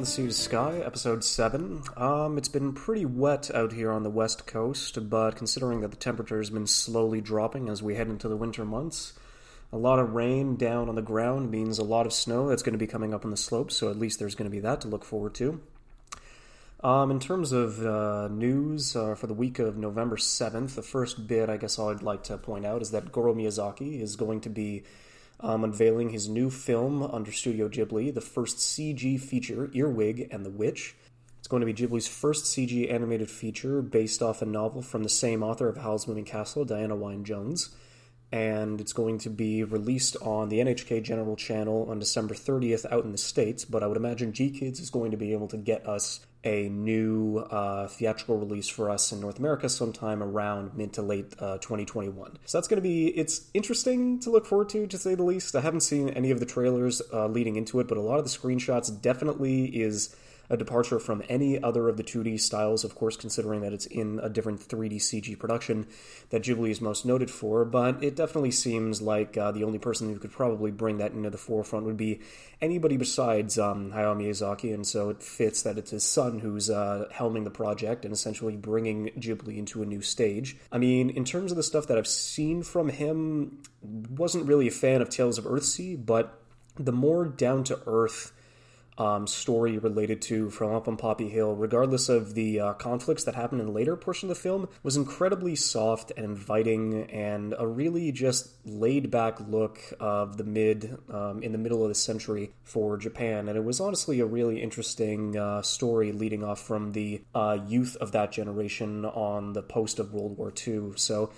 The Sea to Sky, Episode 7. Um, it's been pretty wet out here on the west coast, but considering that the temperature has been slowly dropping as we head into the winter months, a lot of rain down on the ground means a lot of snow that's going to be coming up on the slopes, so at least there's going to be that to look forward to. Um, in terms of uh, news uh, for the week of November 7th, the first bit I guess I'd like to point out is that Goro Miyazaki is going to be um, unveiling his new film under Studio Ghibli, the first CG feature, Earwig and the Witch. It's going to be Ghibli's first CG animated feature based off a novel from the same author of Howl's Moving Castle, Diana Wynne Jones. And it's going to be released on the NHK General Channel on December 30th out in the States, but I would imagine GKIDS is going to be able to get us a new uh, theatrical release for us in North America sometime around mid to late uh, 2021. So that's going to be it's interesting to look forward to, to say the least. I haven't seen any of the trailers uh, leading into it, but a lot of the screenshots definitely is a departure from any other of the 2D styles, of course, considering that it's in a different 3D CG production that Ghibli is most noted for. But it definitely seems like uh, the only person who could probably bring that into the forefront would be anybody besides um, Hayao Miyazaki, and so it fits that it's his son who's uh, helming the project and essentially bringing Ghibli into a new stage. I mean, in terms of the stuff that I've seen from him, wasn't really a fan of Tales of Earthsea, but the more down to earth um, story related to From Up on Poppy Hill, regardless of the uh, conflicts that happen in the later portion of the film, was incredibly soft and inviting and a really just laid back look of the mid, um, in the middle of the century for Japan. And it was honestly a really interesting uh, story leading off from the uh, youth of that generation on the post of World War II. So,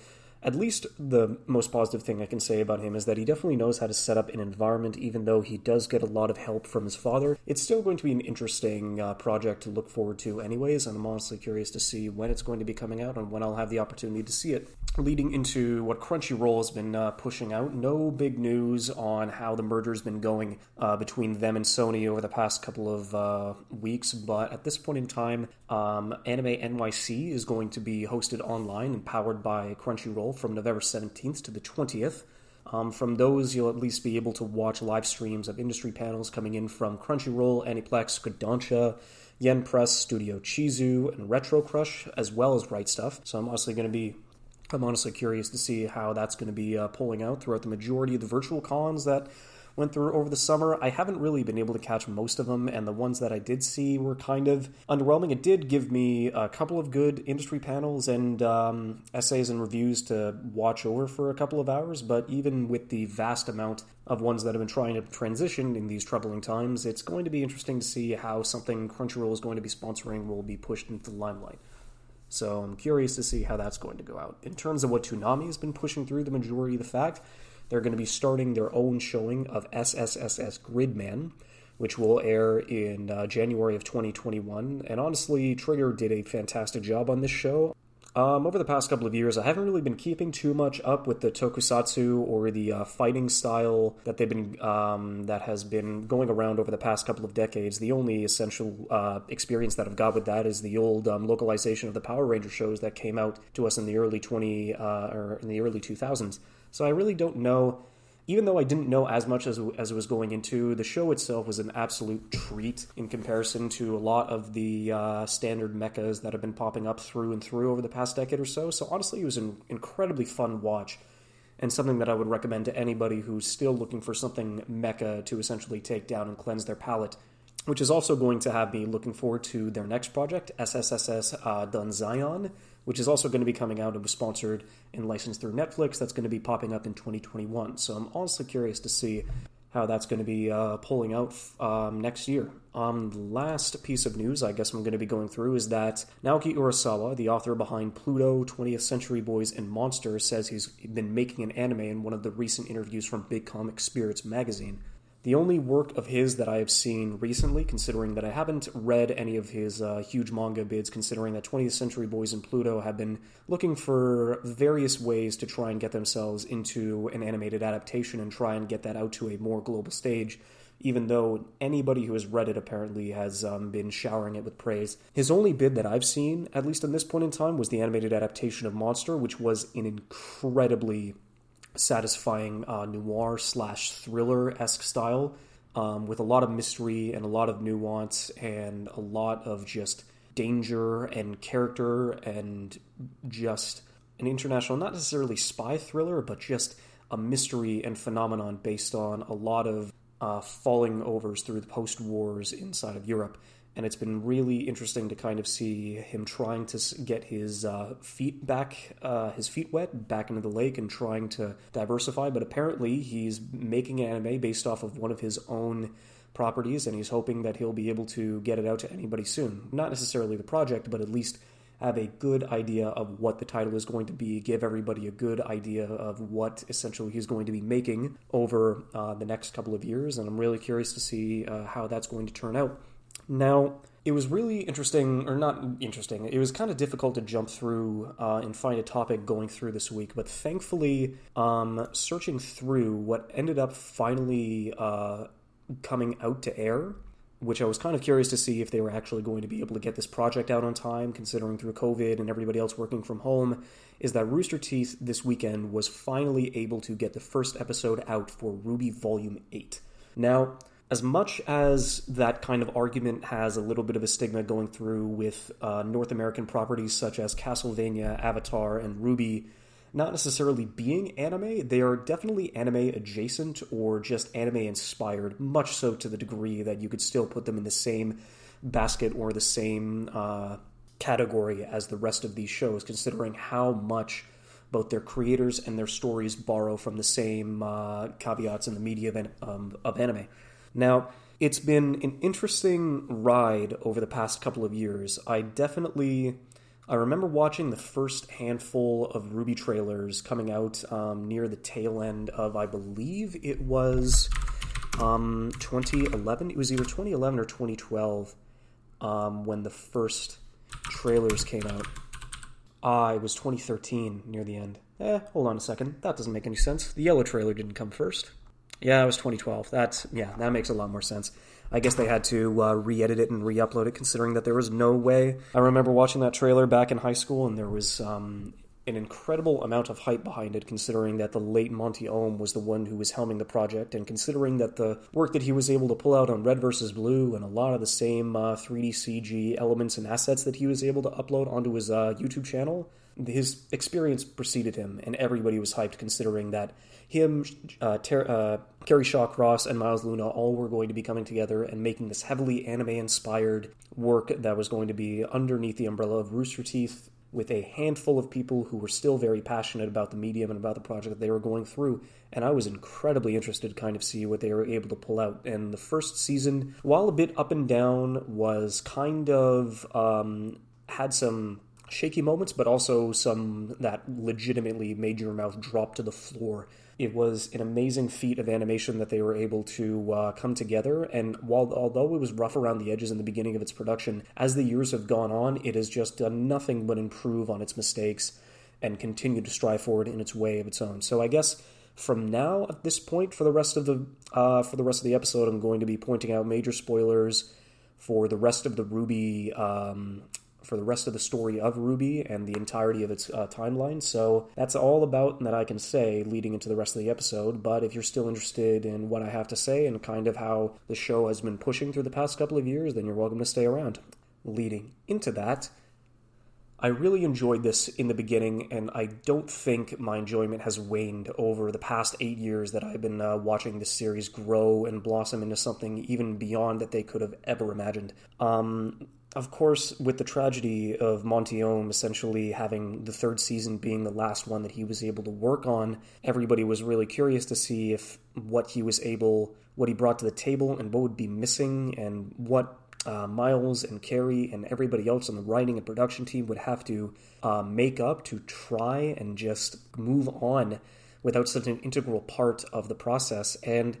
at least the most positive thing I can say about him is that he definitely knows how to set up an environment, even though he does get a lot of help from his father. It's still going to be an interesting uh, project to look forward to, anyways, and I'm honestly curious to see when it's going to be coming out and when I'll have the opportunity to see it. Leading into what Crunchyroll has been uh, pushing out, no big news on how the merger's been going uh, between them and Sony over the past couple of uh, weeks, but at this point in time, um, Anime NYC is going to be hosted online and powered by Crunchyroll from November 17th to the 20th. Um, from those, you'll at least be able to watch live streams of industry panels coming in from Crunchyroll, Aniplex, Kodansha, Yen Press, Studio Chizu, and Retro Crush, as well as Right Stuf. So I'm honestly going to be I'm honestly curious to see how that's going to be uh, pulling out throughout the majority of the virtual cons that went through over the summer. I haven't really been able to catch most of them, and the ones that I did see were kind of underwhelming. It did give me a couple of good industry panels and um, essays and reviews to watch over for a couple of hours, but even with the vast amount of ones that have been trying to transition in these troubling times, it's going to be interesting to see how something Crunchyroll is going to be sponsoring will be pushed into the limelight. So I'm curious to see how that's going to go out. In terms of what Toonami has been pushing through the majority of the fact, they're going to be starting their own showing of SSSS Gridman, which will air in uh, January of 2021. And honestly, Trigger did a fantastic job on this show. Um, over the past couple of years, I haven't really been keeping too much up with the tokusatsu or the uh, fighting style that they've been um, that has been going around over the past couple of decades. The only essential uh, experience that I've got with that is the old um, localization of the Power Ranger shows that came out to us in the early twenty uh, or in the early two thousands. So I really don't know. Even though I didn't know as much as, as it was going into, the show itself was an absolute treat in comparison to a lot of the uh, standard mechas that have been popping up through and through over the past decade or so. So honestly, it was an incredibly fun watch and something that I would recommend to anybody who's still looking for something mecha to essentially take down and cleanse their palate. Which is also going to have me looking forward to their next project, SSSS uh, Dynazenon, which is also going to be coming out. It was sponsored and licensed through Netflix. That's going to be popping up in 2021. So I'm also curious to see how that's going to be uh, pulling out um, next year. Um, the last piece of news I guess I'm going to be going through is that Naoki Urasawa, the author behind Pluto, 20th Century Boys, and Monster, says he's been making an anime in one of the recent interviews from Big Comic Spirits magazine. The only work of his that I have seen recently, considering that I haven't read any of his uh, huge manga bids, considering that 20th Century Boys and Pluto have been looking for various ways to try and get themselves into an animated adaptation and try and get that out to a more global stage, even though anybody who has read it apparently has um, been showering it with praise. His only bid that I've seen, at least at this point in time, was the animated adaptation of Monster, which was an incredibly satisfying uh, noir slash thriller esque style. um, with a lot of mystery and a lot of nuance and a lot of just danger and character and just an international, not necessarily spy thriller, but just a mystery and phenomenon based on a lot of uh, falling overs through the post wars inside of Europe and it's been really interesting to kind of see him trying to get his uh, feet back, uh, his feet wet, back into the lake, and trying to diversify. But apparently, he's making anime based off of one of his own properties, and he's hoping that he'll be able to get it out to anybody soon. Not necessarily the project, but at least have a good idea of what the title is going to be, give everybody a good idea of what essentially he's going to be making over uh, the next couple of years, and I'm really curious to see uh, how that's going to turn out. Now, it was really interesting, or not interesting, it was kind of difficult to jump through uh, and find a topic going through this week, but thankfully, um, searching through what ended up finally uh, coming out to air, which I was kind of curious to see if they were actually going to be able to get this project out on time, considering through COVID and everybody else working from home, is that Rooster Teeth this weekend was finally able to get the first episode out for RWBY Volume 8. Now, as much as that kind of argument has a little bit of a stigma going through with uh, North American properties such as Castlevania, Avatar, and RWBY not necessarily being anime, they are definitely anime adjacent or just anime inspired, much so to the degree that you could still put them in the same basket or the same uh, category as the rest of these shows, considering how much both their creators and their stories borrow from the same uh, caveats in the media of, um, of anime. Now, it's been an interesting ride over the past couple of years. I definitely. I remember watching the first handful of RWBY trailers coming out um, near the tail end of, I believe it was um, 2011. It was either 2011 or 2012 um, when the first trailers came out. Ah, it was 2013 near the end. Eh, hold on a second. That doesn't make any sense. The yellow trailer didn't come first. Yeah, it was 2012. That's yeah, that makes a lot more sense. I guess they had to uh, re-edit it and re-upload it, considering that there was no way. I remember watching that trailer back in high school, and there was um, an incredible amount of hype behind it, considering that the late Monty Oum was the one who was helming the project, and considering that the work that he was able to pull out on Red vs. Blue and a lot of the same uh, 3D CG elements and assets that he was able to upload onto his uh, YouTube channel, his experience preceded him, and everybody was hyped, considering that him, uh, Ter- uh, Kerry Shawcross, and Miles Luna all were going to be coming together and making this heavily anime inspired work that was going to be underneath the umbrella of Rooster Teeth with a handful of people who were still very passionate about the medium and about the project that they were going through. And I was incredibly interested to kind of see what they were able to pull out. And the first season, while a bit up and down, was kind of um, had some shaky moments, but also some that legitimately made your mouth drop to the floor it was an amazing feat of animation that they were able to uh, come together. And while although it was rough around the edges in the beginning of its production, as the years have gone on, it has just done nothing but improve on its mistakes and continue to strive forward in its way of its own. So I guess from now at this point for the rest of the uh, for the rest of the episode, I'm going to be pointing out major spoilers for the rest of the RWBY um, for the rest of the story of RWBY and the entirety of its uh, timeline. So that's all about that I can say leading into the rest of the episode. But if you're still interested in what I have to say and kind of how the show has been pushing through the past couple of years, then you're welcome to stay around. Leading into that, I really enjoyed this in the beginning, and I don't think my enjoyment has waned over the past eight years that I've been uh, watching this series grow and blossom into something even beyond that they could have ever imagined. Um, of course, with the tragedy of Monty Oum essentially having the third season being the last one that he was able to work on, everybody was really curious to see if what he was able, what he brought to the table, and what would be missing, and what uh, Miles and Kerry and everybody else on the writing and production team would have to uh, make up to try and just move on without such an integral part of the process. And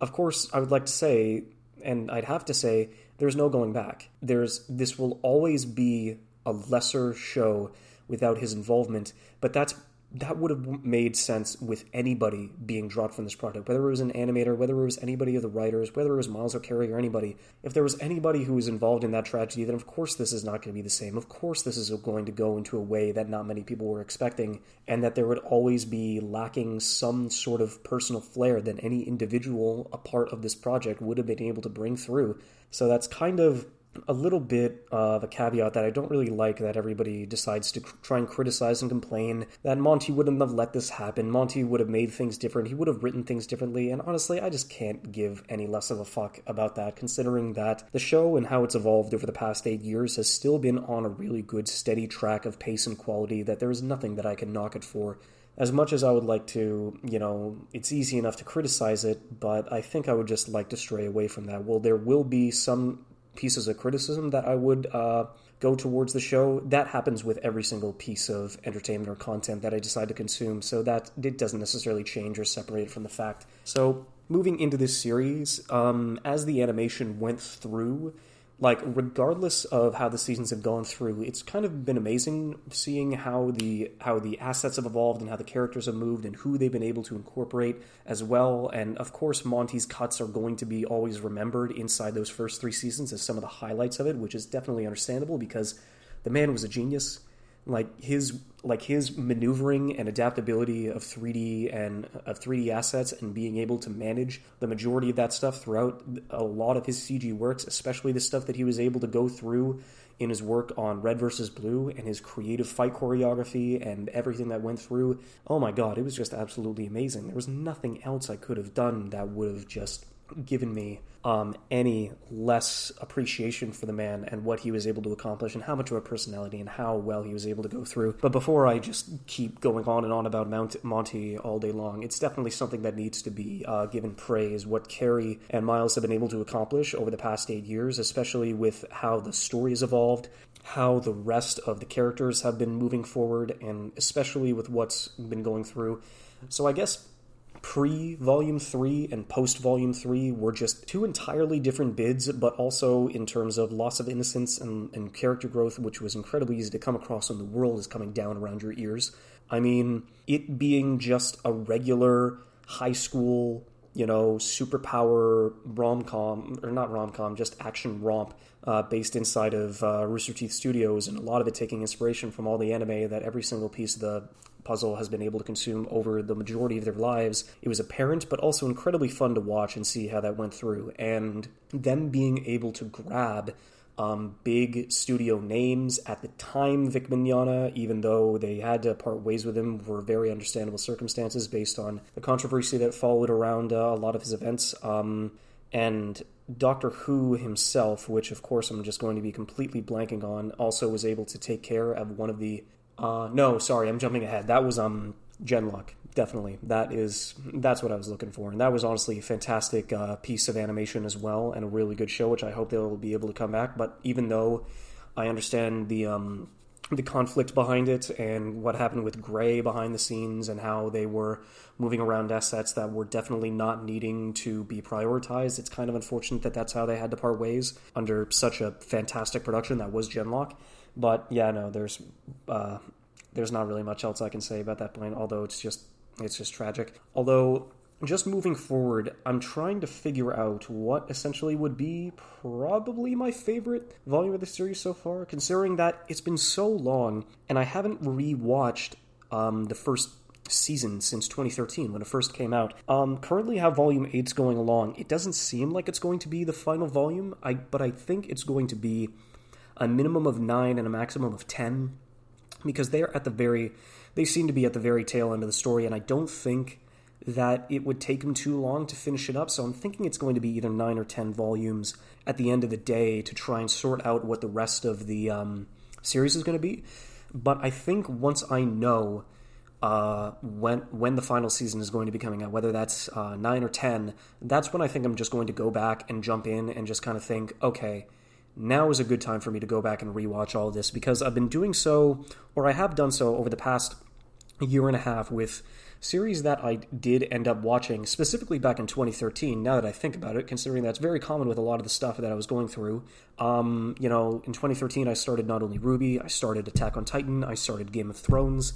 of course, I would like to say, and I'd have to say, there's no going back. There's this will always be a lesser show without his involvement, but that's that would have made sense with anybody being dropped from this project, whether it was an animator, whether it was anybody of the writers, whether it was Miles O'Carey or anybody. If there was anybody who was involved in that tragedy, then of course this is not going to be the same. Of course this is going to go into a way that not many people were expecting, and that there would always be lacking some sort of personal flair that any individual a part of this project would have been able to bring through. So that's kind of a little bit of a caveat that I don't really like that everybody decides to try and criticize and complain that Monty wouldn't have let this happen. Monty would have made things different. He would have written things differently. And honestly, I just can't give any less of a fuck about that, considering that the show and how it's evolved over the past eight years has still been on a really good, steady track of pace and quality that there is nothing that I can knock it for as much as I would like to, you know, it's easy enough to criticize it, but I think I would just like to stray away from that. Well, there will be some pieces of criticism that I would uh, go towards the show. That happens with every single piece of entertainment or content that I decide to consume, so that it doesn't necessarily change or separate from the fact. So, moving into this series, um, as the animation went through, like regardless of how the seasons have gone through it's kind of been amazing seeing how the how the assets have evolved and how the characters have moved and who they've been able to incorporate as well. And of course monty's cuts are going to be always remembered inside those first three seasons as some of the highlights of it which is definitely understandable because the man was a genius like his like his maneuvering and adaptability of 3D and of 3D assets and being able to manage the majority of that stuff throughout a lot of his CG works, especially the stuff that he was able to go through in his work on Red versus Blue and his creative fight choreography and everything that went through. Oh my god, it was just absolutely amazing. There was nothing else I could have done that would have just given me um, any less appreciation for the man and what he was able to accomplish and how much of a personality and how well he was able to go through. But before I just keep going on and on about Mount Monty all day long, it's definitely something that needs to be uh, given praise. What Kerry and Miles have been able to accomplish over the past eight years, especially with how the story has evolved, how the rest of the characters have been moving forward, and especially with what's been going through. So I guess pre Volume 3 and post Volume 3 were just two entirely different bids, but also in terms of loss of innocence and, and character growth, which was incredibly easy to come across when the world is coming down around your ears. I mean, it being just a regular high school, you know, superpower rom com, or not rom com, just action romp uh, based inside of uh, Rooster Teeth Studios, and a lot of it taking inspiration from all the anime that every single piece of the puzzle has been able to consume over the majority of their lives. It was apparent, but also incredibly fun to watch and see how that went through. And them being able to grab um, big studio names at the time, Vic Mignogna, even though they had to part ways with him for very understandable circumstances based on the controversy that followed around uh, a lot of his events. Um, and Doctor Who himself, which of course I'm just going to be completely blanking on, also was able to take care of one of the uh, no, sorry, I'm jumping ahead. That was um Genlock, definitely. That is that's what I was looking for, and that was honestly a fantastic uh, piece of animation as well, and a really good show, which I hope they'll be able to come back. But even though I understand the um the conflict behind it and what happened with Gray behind the scenes and how they were moving around assets that were definitely not needing to be prioritized. It's kind of unfortunate that that's how they had to part ways under such a fantastic production that was Genlock. But yeah, no, there's uh, there's not really much else I can say about that point. Although it's just it's just tragic. Although just moving forward, I'm trying to figure out what essentially would be probably my favorite volume of the series so far, considering that it's been so long and I haven't rewatched um, the first season since 2013 when it first came out. Um, currently, how Volume 8's going along, it doesn't seem like it's going to be the final volume, I, but I think it's going to be a minimum of nine and a maximum of ten because they're at the very they seem to be at the very tail end of the story and i don't think that it would take them too long to finish it up. So i'm thinking it's going to be either nine or ten volumes at the end of the day to try and sort out what the rest of the um, series is going to be. But i think once i know uh, when when the final season is going to be coming out, whether that's uh, nine or ten, that's when I think I'm just going to go back and jump in and just kind of think, okay, now is a good time for me to go back and rewatch all this because I've been doing so, or I have done so over the past year and a half with series that I did end up watching, specifically back in 2013. Now that I think about it, considering that's very common with a lot of the stuff that I was going through. Um, you know, in 2013, I started not only RWBY, I started Attack on Titan, I started Game of Thrones.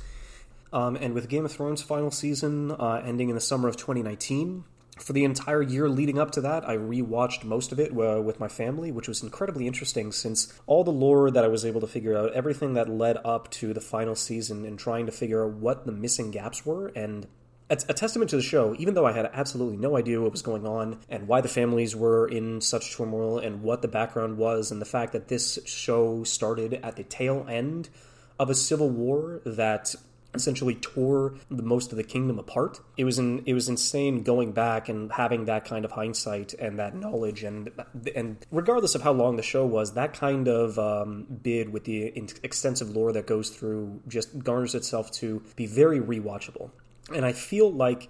Um, and with Game of Thrones final season uh, ending in the summer of 2019, for the entire year leading up to that, I rewatched most of it uh, with my family, which was incredibly interesting since all the lore that I was able to figure out, everything that led up to the final season, and trying to figure out what the missing gaps were, and it's a testament to the show, even though I had absolutely no idea what was going on and why the families were in such turmoil and what the background was, and the fact that this show started at the tail end of a civil war that essentially tore the most of the kingdom apart. It was in, it was insane going back and having that kind of hindsight and that knowledge and and regardless of how long the show was, that kind of um, bid with the extensive lore that goes through just garners itself to be very rewatchable. And I feel like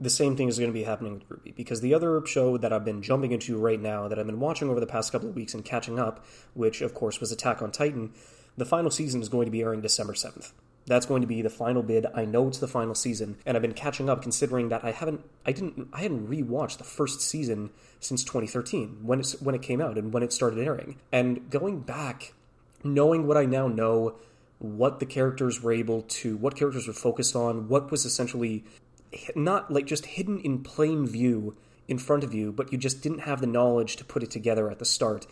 the same thing is going to be happening with RWBY because the other show that I've been jumping into right now that I've been watching over the past couple of weeks and catching up, which of course was Attack on Titan, the final season is going to be airing December 7th. That's going to be the final bid. I know it's the final season, and I've been catching up considering that I haven't, I didn't, I hadn't rewatched the first season since 2013 when it's when it came out and when it started airing. And going back, knowing what I now know what the characters were able to, what characters were focused on, what was essentially not like just hidden in plain view in front of you, but you just didn't have the knowledge to put it together at the start.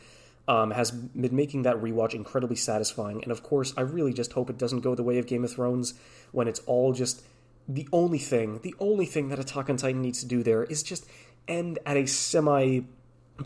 Um, has been making that rewatch incredibly satisfying. And of course, I really just hope it doesn't go the way of Game of Thrones when it's all just the only thing, the only thing that Attack on Titan needs to do there is just end at a semi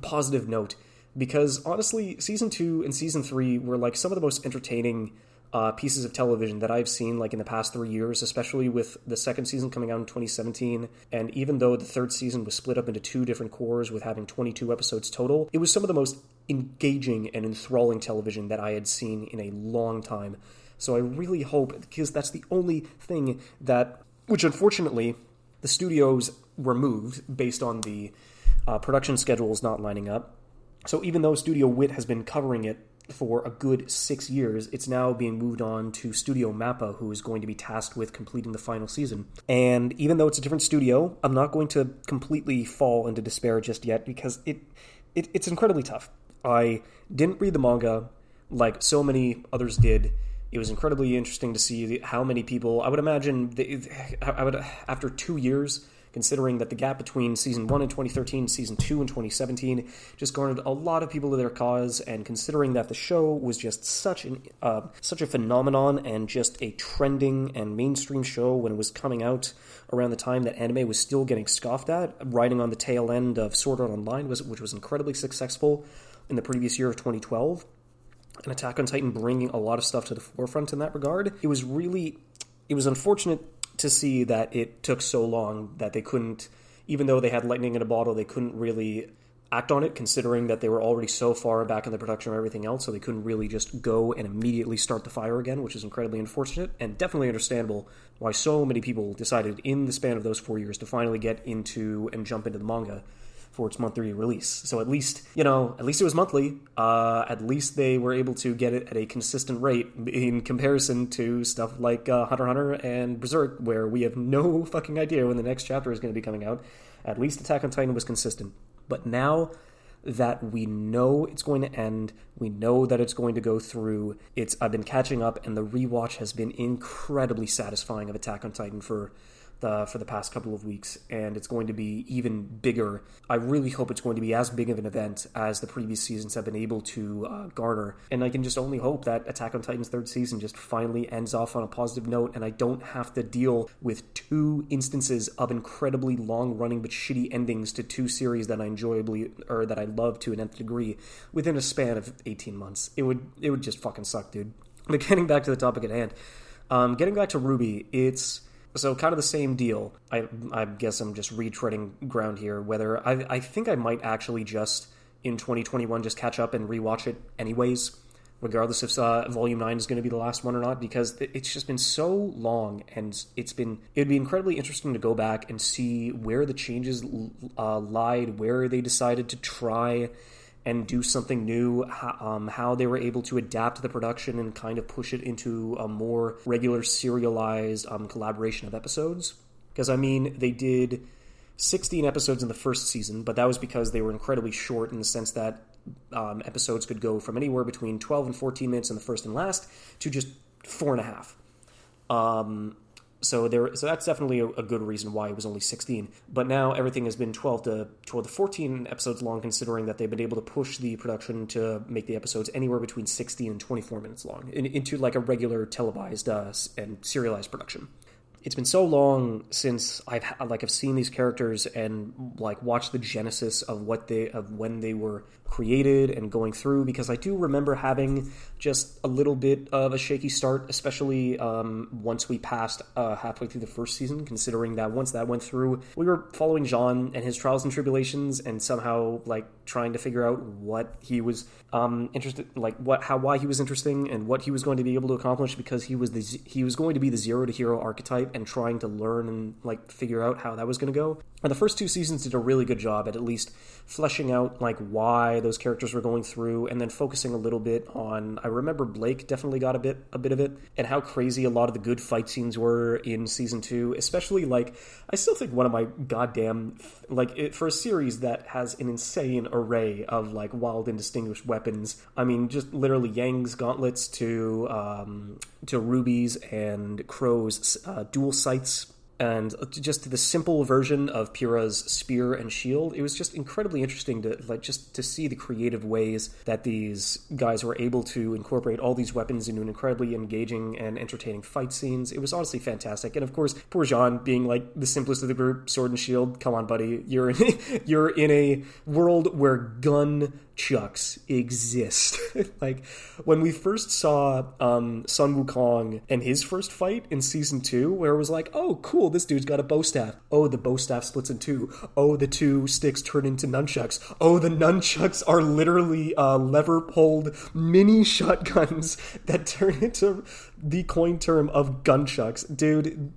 positive note. Because honestly, season two and season three were like some of the most entertaining uh, pieces of television that I've seen like in the past three years, especially with the second season coming out in 2017. And even though the third season was split up into two different cours with having 22 episodes total, it was some of the most engaging and enthralling television that I had seen in a long time. So I really hope, because that's the only thing that, which unfortunately, the studios were moved based on the uh, production schedules not lining up. So even though Studio Wit has been covering it for a good six years. It's now being moved on to Studio Mappa, who is going to be tasked with completing the final season. And even though it's a different studio, I'm not going to completely fall into despair just yet because it, it it's incredibly tough. I didn't read the manga like so many others did. It was incredibly interesting to see how many people. I would imagine I would after two years considering that the gap between season 1 in 2013 season 2 in 2017 just garnered a lot of people to their cause and considering that the show was just such an uh, such a phenomenon and just a trending and mainstream show when it was coming out around the time that anime was still getting scoffed at riding on the tail end of Sword Art Online was which was incredibly successful in the previous year of 2012 and Attack on Titan bringing a lot of stuff to the forefront in that regard. It was really it was unfortunate to see that it took so long that they couldn't, even though they had lightning in a bottle, they couldn't really act on it, considering that they were already so far back in the production of everything else, so they couldn't really just go and immediately start the fire again, which is incredibly unfortunate and definitely understandable why so many people decided in the span of those four years to finally get into and jump into the manga for its monthly release. So at least, you know, at least it was monthly. Uh, at least they were able to get it at a consistent rate in comparison to stuff like uh, Hunter Hunter and Berserk, where we have no fucking idea when the next chapter is going to be coming out. At least Attack on Titan was consistent. But now that we know it's going to end, we know that it's going to go through. It's I've been catching up, and the rewatch has been incredibly satisfying of Attack on Titan for uh, for the past couple of weeks, and it's going to be even bigger. I really hope it's going to be as big of an event as the previous seasons have been able to uh, garner. And I can just only hope that Attack on Titan's third season just finally ends off on a positive note, and I don't have to deal with two instances of incredibly long running but shitty endings to two series that I enjoyably or that I love to an nth degree within a span of 18 months. It would it would just fucking suck, dude. But getting back to the topic at hand, um, getting back to RWBY, it's so kind of the same deal. I I guess I'm just retreading ground here. Whether I I think I might actually just in 2021 just catch up and rewatch it anyways, regardless if uh, Volume Nine is going to be the last one or not, because it's just been so long and it's been it'd be incredibly interesting to go back and see where the changes uh, lied, where they decided to try and do something new, um, how they were able to adapt the production and kind of push it into a more regular serialized um, collaboration of episodes. Because, I mean, they did 16 episodes in the first season, but that was because they were incredibly short in the sense that um, episodes could go from anywhere between 12 and 14 minutes in the first and last to just four and a half. Um, So there, so that's definitely a, a, good reason why it was only 16. But now everything has been 12 to 12 to 14 episodes long, considering that they've been able to push the production to make the episodes anywhere between 16 and 24 minutes long in, into like a regular televised uh, and serialized production it's been so long since I've like I've seen these characters and like watched the genesis of what they of when they were created and going through because I do remember having just a little bit of a shaky start, especially um, once we passed uh, halfway through the first season. Considering that once that went through, we were following Jaune and his trials and tribulations, and somehow like trying to figure out what he was um, interested, like what how why he was interesting and what he was going to be able to accomplish because he was the he was going to be the zero to hero archetype and trying to learn and like figure out how that was going to go. The first two seasons did a really good job at at least fleshing out like why those characters were going through and then focusing a little bit on I remember Blake definitely got a bit a bit of it and how crazy a lot of the good fight scenes were in season 2 especially like I still think one of my goddamn like it, for a series that has an insane array of like wild and distinguished weapons I mean just literally Yang's gauntlets to um to Ruby's and Qrow's uh, dual sights and just the simple version of Pyrrha's spear and shield. It was just incredibly interesting to like just to see the creative ways that these guys were able to incorporate all these weapons into an incredibly engaging and entertaining fight scenes. It was honestly fantastic, and of course, poor Jaune being like the simplest of the group, sword and shield. Come on, buddy, you're in, you're in a world where gun chucks exist. like when we first saw um, Sun Wukong and his first fight in season two, where it was like, oh, cool, this dude's got a bow staff. Oh, the bow staff splits in two. Oh, the two sticks turn into nunchucks. Oh, the nunchucks are literally uh, lever pulled mini shotguns that turn into the coin term of gunchucks. Dude.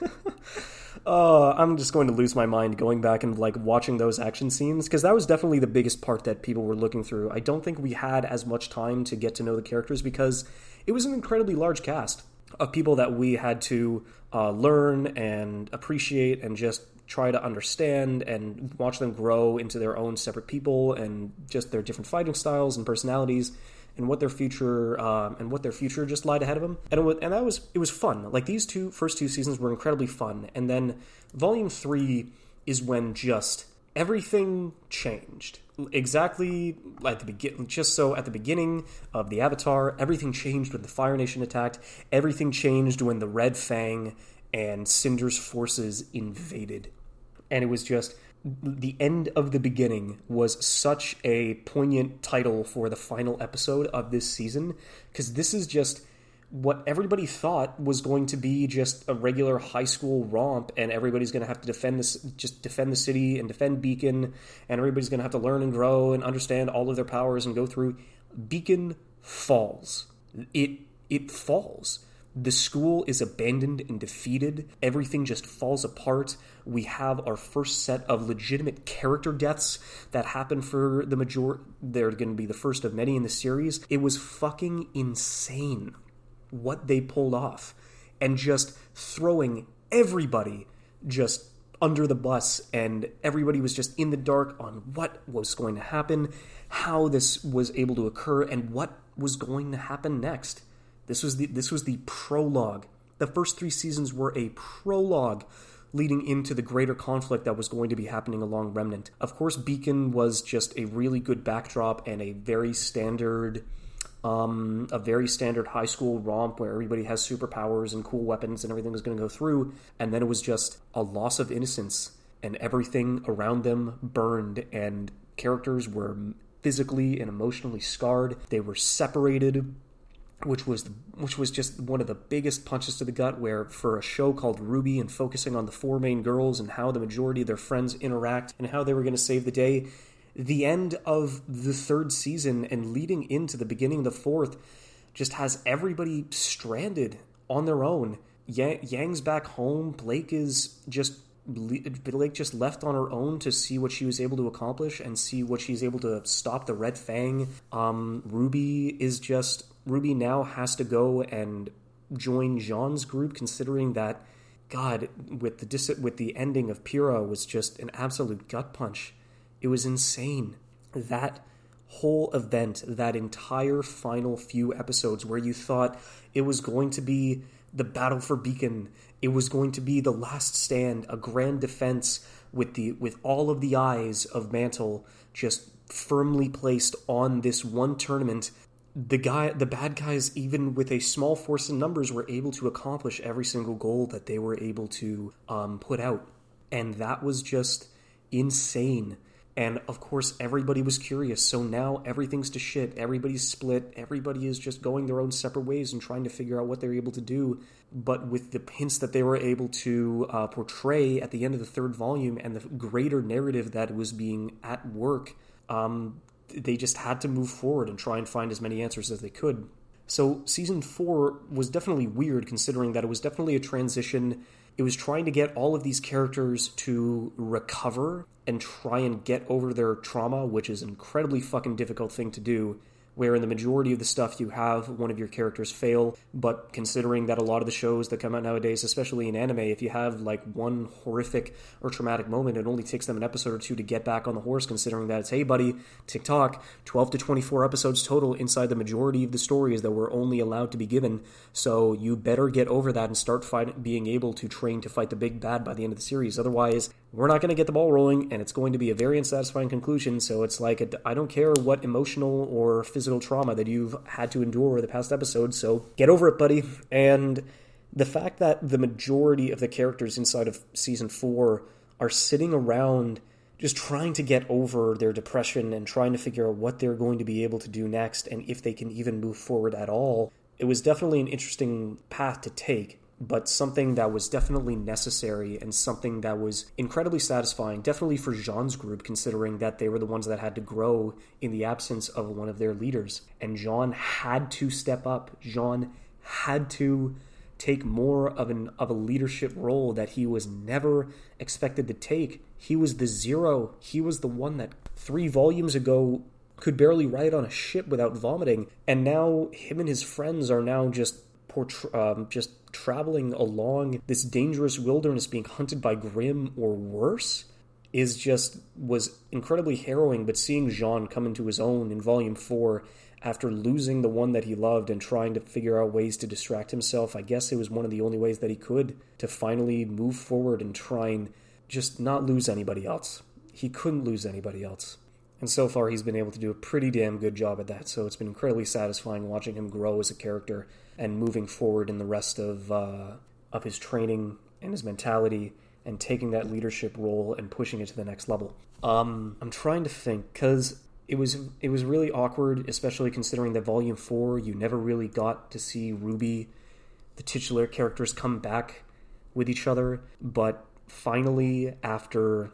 uh, I'm just going to lose my mind going back and like watching those action scenes because that was definitely the biggest part that people were looking through. I don't think we had as much time to get to know the characters because it was an incredibly large cast of people that we had to uh, learn and appreciate and just try to understand and watch them grow into their own separate people and just their different fighting styles and personalities and what their future um, and what their future just lied ahead of them. And it was, and that was it was fun. Like these two first two seasons were incredibly fun, and then volume three is when just everything changed exactly at the begin just so at the beginning of the avatar everything changed when the fire nation attacked everything changed when the red fang and cinder's forces invaded and it was just the end of the beginning was such a poignant title for the final episode of this season because this is just what everybody thought was going to be just a regular high school romp and everybody's going to have to defend this just defend the city and defend beacon and everybody's going to have to learn and grow and understand all of their powers and go through beacon falls it it falls the school is abandoned and defeated. Everything just falls apart. We have our first set of legitimate character deaths that happen for the major. They're going to be the first of many in the series. It was fucking insane what they pulled off, and just throwing everybody just under the bus, and everybody was just in the dark on what was going to happen, how this was able to occur, and what was going to happen next. This was the this was the prologue. The first three seasons were a prologue leading into the greater conflict that was going to be happening along Remnant. Of course, Beacon was just a really good backdrop and a very standard um, a very standard high school romp where everybody has superpowers and cool weapons and everything was going to go through. And then it was just a loss of innocence and everything around them burned and characters were physically and emotionally scarred. They were separated which was the, which was just one of the biggest punches to the gut. Where for a show called RWBY and focusing on the four main girls and how the majority of their friends interact and how they were going to save the day, the end of the third season and leading into the beginning of the fourth just has everybody stranded on their own. Yang's back home. Blake is just Blake just left on her own to see what she was able to accomplish and see what she's able to stop the Red Fang. Um, Ruby is just Ruby now has to go and join Jaune's group, considering that God with the dis- with the ending of Pyrrha was just an absolute gut punch. It was insane. That whole event, that entire final few episodes where you thought it was going to be the battle for Beacon. It was going to be the last stand, a grand defense with the with all of the eyes of Mantle just firmly placed on this one tournament. The guy, the bad guys, even with a small force in numbers, were able to accomplish every single goal that they were able to um, put out, and that was just insane. And of course, everybody was curious. So now everything's to shit. Everybody's split. Everybody is just going their own separate ways and trying to figure out what they're able to do. But with the hints that they were able to uh, portray at the end of the third volume and the greater narrative that was being at work, um, they just had to move forward and try and find as many answers as they could. So season four was definitely weird, considering that it was definitely a transition it was trying to get all of these characters to recover and try and get over their trauma, which is an incredibly fucking difficult thing to do where in the majority of the stuff you have one of your characters fail. But considering that a lot of the shows that come out nowadays, especially in anime, if you have like one horrific or traumatic moment, it only takes them an episode or two to get back on the horse, considering that it's, hey, buddy, TikTok, 12 to 24 episodes total inside the majority of the stories that we're only allowed to be given. So you better get over that and start fight- being able to train to fight the big bad by the end of the series. Otherwise, we're not going to get the ball rolling, and it's going to be a very unsatisfying conclusion. So it's like, I don't care what emotional or physical trauma that you've had to endure over the past episode, so get over it, buddy. And the fact that the majority of the characters inside of season four are sitting around just trying to get over their depression and trying to figure out what they're going to be able to do next and if they can even move forward at all, it was definitely an interesting path to take but something that was definitely necessary and something that was incredibly satisfying, definitely for Jaune's group, considering that they were the ones that had to grow in the absence of one of their leaders. And Jaune had to step up. Jaune had to take more of an of a leadership role that he was never expected to take. He was the zero. He was the one that 3 volumes ago could barely ride on a ship without vomiting, and now him and his friends are now just um, just traveling along this dangerous wilderness being hunted by Grimm or worse is just was incredibly harrowing but seeing Jaune come into his own in volume 4 after losing the one that he loved and trying to figure out ways to distract himself I guess it was one of the only ways that he could to finally move forward and try and just not lose anybody else. He couldn't lose anybody else. And so far he's been able to do a pretty damn good job at that. So it's been incredibly satisfying watching him grow as a character and moving forward in the rest of uh, of his training and his mentality and taking that leadership role and pushing it to the next level. Um, I'm trying to think because it was it was really awkward, especially considering that Volume Four you never really got to see Ruby, the titular characters come back with each other, but finally after.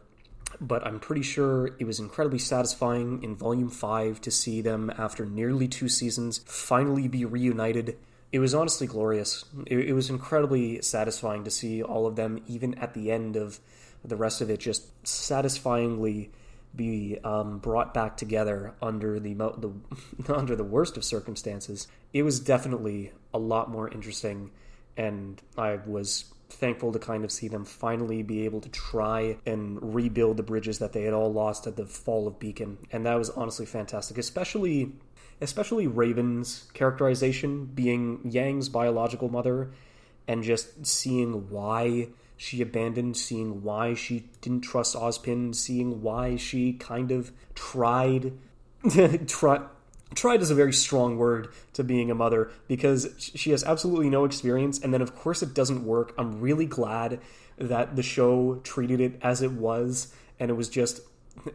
But I'm pretty sure it was incredibly satisfying in Volume 5 to see them, after nearly two seasons, finally be reunited it was honestly glorious. It, it, was incredibly satisfying to see all of them, even at the end of the rest of it, just satisfyingly be um, brought back together under the, the under the worst of circumstances. It was definitely a lot more interesting, and I was thankful to kind of see them finally be able to try and rebuild the bridges that they had all lost at the fall of Beacon, and that was honestly fantastic, especially especially Raven's characterization being Yang's biological mother and just seeing why she abandoned, seeing why she didn't trust Ozpin, seeing why she kind of tried try, tried is a very strong word to being a mother because she has absolutely no experience and then of course it doesn't work. I'm really glad that the show treated it as it was and it was just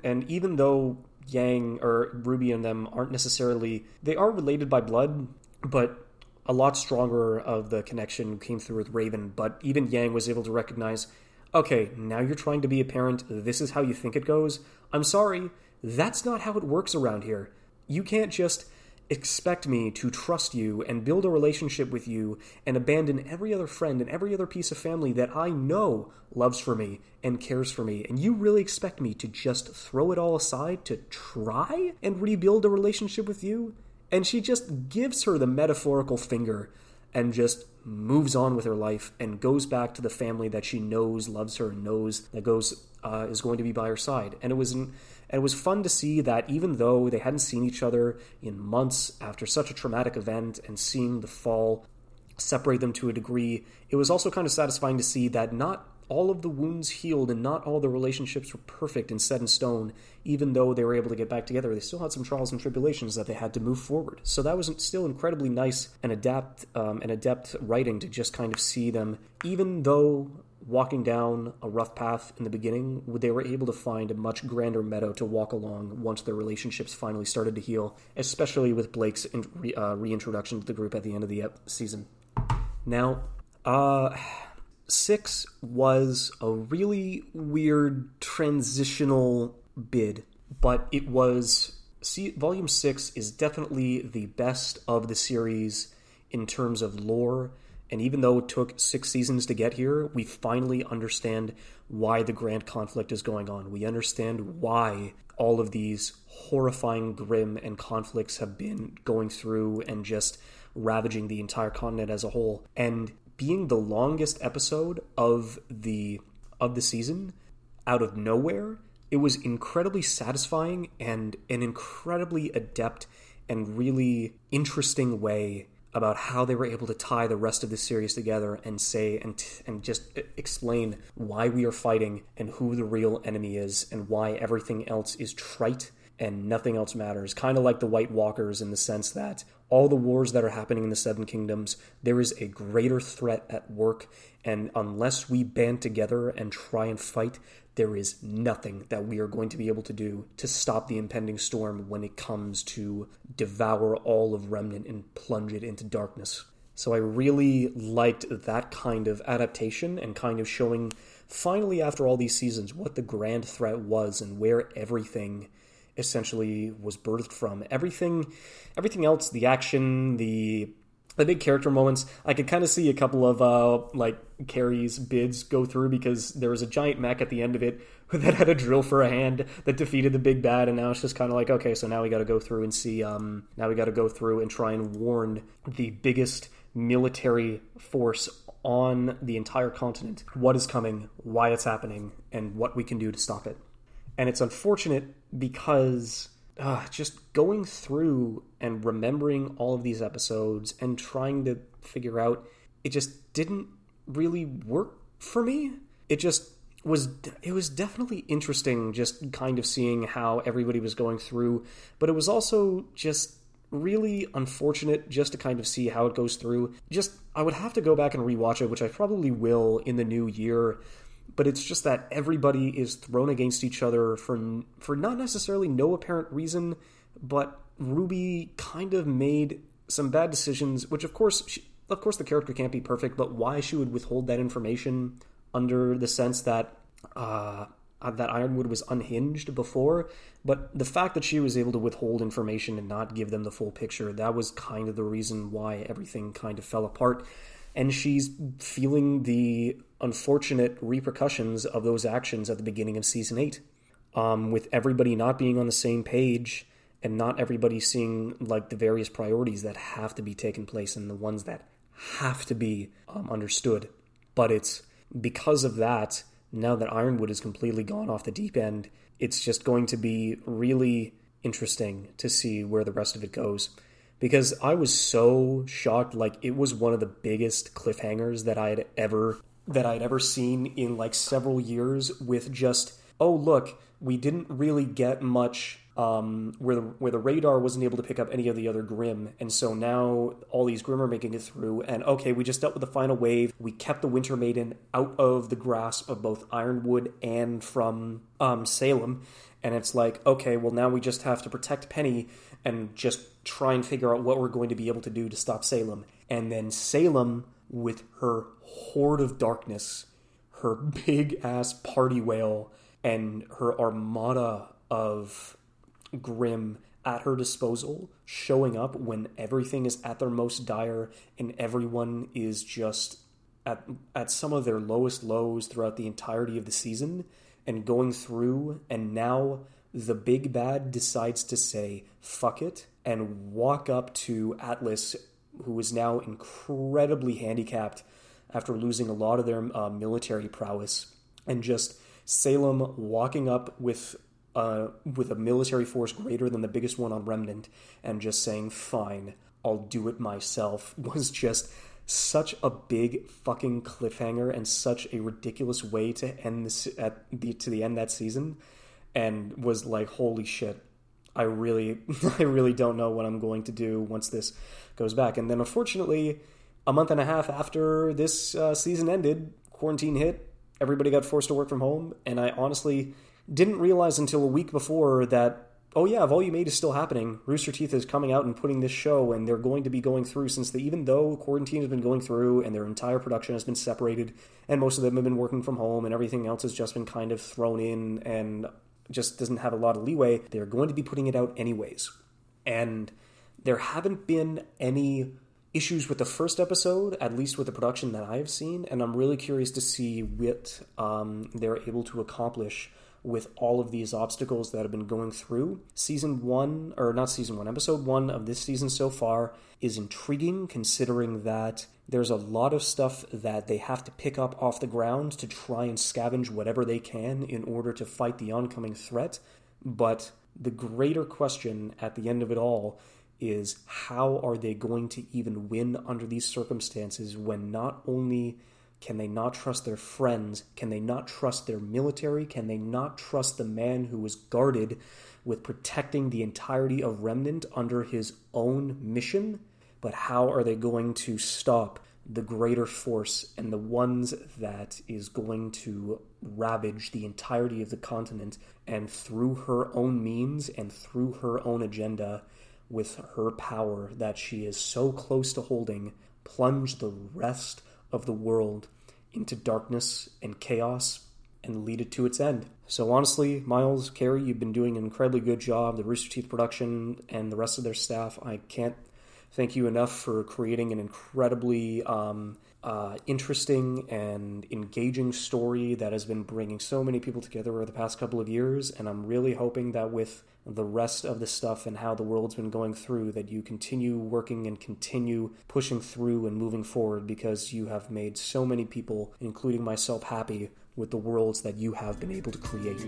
and even though Yang or Ruby and them aren't necessarily they are related by blood, but a lot stronger of the connection came through with Raven. But even Yang was able to recognize, okay, now you're trying to be a parent. This is how you think it goes. I'm sorry, that's not how it works around here. You can't just expect me to trust you and build a relationship with you and abandon every other friend and every other piece of family that I know loves for me and cares for me. And you really expect me to just throw it all aside to try and rebuild a relationship with you? And she just gives her the metaphorical finger and just moves on with her life and goes back to the family that she knows loves her and knows that goes uh, is going to be by her side. And it was an, and it was fun to see that even though they hadn't seen each other in months after such a traumatic event and seeing the fall separate them to a degree. It was also kind of satisfying to see that not all of the wounds healed and not all the relationships were perfect and set in stone, even though they were able to get back together. They still had some trials and tribulations that they had to move forward. So that was still incredibly nice and adapt um, and adept writing to just kind of see them, even though walking down a rough path in the beginning, they were able to find a much grander meadow to walk along once their relationships finally started to heal, especially with Blake's uh, reintroduction to the group at the end of the season. Now, uh, six was a really weird transitional bid, but it was. See, volume six is definitely the best of the series in terms of lore. And even though it took six seasons to get here, we finally understand why the grand conflict is going on. We understand why all of these horrifying Grimm and conflicts have been going through and just ravaging the entire continent as a whole. And being the longest episode of the of the season out of nowhere, it was incredibly satisfying and an incredibly adept and really interesting way about how they were able to tie the rest of the series together and say and and just explain why we are fighting and who the real enemy is and why everything else is trite and nothing else matters. Kind of like the White Walkers in the sense that all the wars that are happening in the Seven Kingdoms, there is a greater threat at work, and unless we band together and try and fight, there is nothing that we are going to be able to do to stop the impending storm when it comes to devour all of Remnant and plunge it into darkness. So I really liked that kind of adaptation and kind of showing, finally, after all these seasons, what the grand threat was and where everything essentially was birthed from. Everything, everything else, the action, the the big character moments, I could kind of see a couple of uh, like Kerry's bids go through because there was a giant mech at the end of it that had a drill for a hand that defeated the big bad, and now it's just kind of like okay, so now we got to go through and see. Um, now we got to go through and try and warn the biggest military force on the entire continent what is coming, why it's happening, and what we can do to stop it. And it's unfortunate because uh, just going through and remembering all of these episodes and trying to figure out it just didn't really work for me. It just was it was definitely interesting just kind of seeing how everybody was going through, but it was also just really unfortunate just to kind of see how it goes through. Just I would have to go back and rewatch it, which I probably will in the new year but it's just that everybody is thrown against each other for for not necessarily no apparent reason, but Ruby kind of made some bad decisions, which of course, she, of course, the character can't be perfect, but why she would withhold that information under the sense that uh, that Ironwood was unhinged before, but the fact that she was able to withhold information and not give them the full picture, that was kind of the reason why everything kind of fell apart. And she's feeling the unfortunate repercussions of those actions at the beginning of season eight, um, with everybody not being on the same page and not everybody seeing like the various priorities that have to be taken place and the ones that have to be um, understood. But it's because of that. Now that Ironwood is completely gone off the deep end, it's just going to be really interesting to see where the rest of it goes because I was so shocked. Like it was one of the biggest cliffhangers that I had ever that I'd ever seen in like several years with just, oh, look, we didn't really get much um, where the where the radar wasn't able to pick up any of the other Grimm, and so now all these Grimm are making it through. And okay, we just dealt with the final wave. We kept the Winter Maiden out of the grasp of both Ironwood and from um, Salem, and it's like okay, well now we just have to protect Penny and just try and figure out what we're going to be able to do to stop Salem. And then Salem, with her horde of darkness, her big ass party whale, and her armada of Grimm at her disposal, showing up when everything is at their most dire and everyone is just at at some of their lowest lows throughout the entirety of the season and going through and now the big bad decides to say fuck it and walk up to Atlas who is now incredibly handicapped after losing a lot of their uh, military prowess, and just Salem walking up with uh, with a military force greater than the biggest one on Remnant, and just saying, "Fine, I'll do it myself," was just such a big fucking cliffhanger and such a ridiculous way to end this at the to the end that season and was like holy shit I really I really don't know what I'm going to do once this goes back and then unfortunately a month and a half after this uh, season ended quarantine hit everybody got forced to work from home and I honestly didn't realize until a week before that oh yeah, Volume 8 is still happening. Rooster Teeth is coming out and putting this show, and they're going to be going through since even though quarantine has been going through and their entire production has been separated, and most of them have been working from home, and everything else has just been kind of thrown in and just doesn't have a lot of leeway, they're going to be putting it out anyways. And there haven't been any issues with the first episode, at least with the production that I've seen, and I'm really curious to see what um, they're able to accomplish with all of these obstacles that have been going through. Season one, or not season one, episode one of this season so far is intriguing considering that there's a lot of stuff that they have to pick up off the ground to try and scavenge whatever they can in order to fight the oncoming threat. But the greater question at the end of it all is how are they going to even win under these circumstances when not only can they not trust their friends? Can they not trust their military? Can they not trust the man who was guarded with protecting the entirety of Remnant under his own mission? But how are they going to stop the greater force and the ones that is going to ravage the entirety of the continent and through her own means and through her own agenda with her power that she is so close to holding plunge the rest of the world into darkness and chaos and lead it to its end. So honestly, Miles, Kerry, you've been doing an incredibly good job. The Rooster Teeth production and the rest of their staff, I can't thank you enough for creating an incredibly um, uh, interesting and engaging story that has been bringing so many people together over the past couple of years. And I'm really hoping that with the rest of the stuff and how the world's been going through that you continue working and continue pushing through and moving forward because you have made so many people, including myself, happy with the worlds that you have been able to create.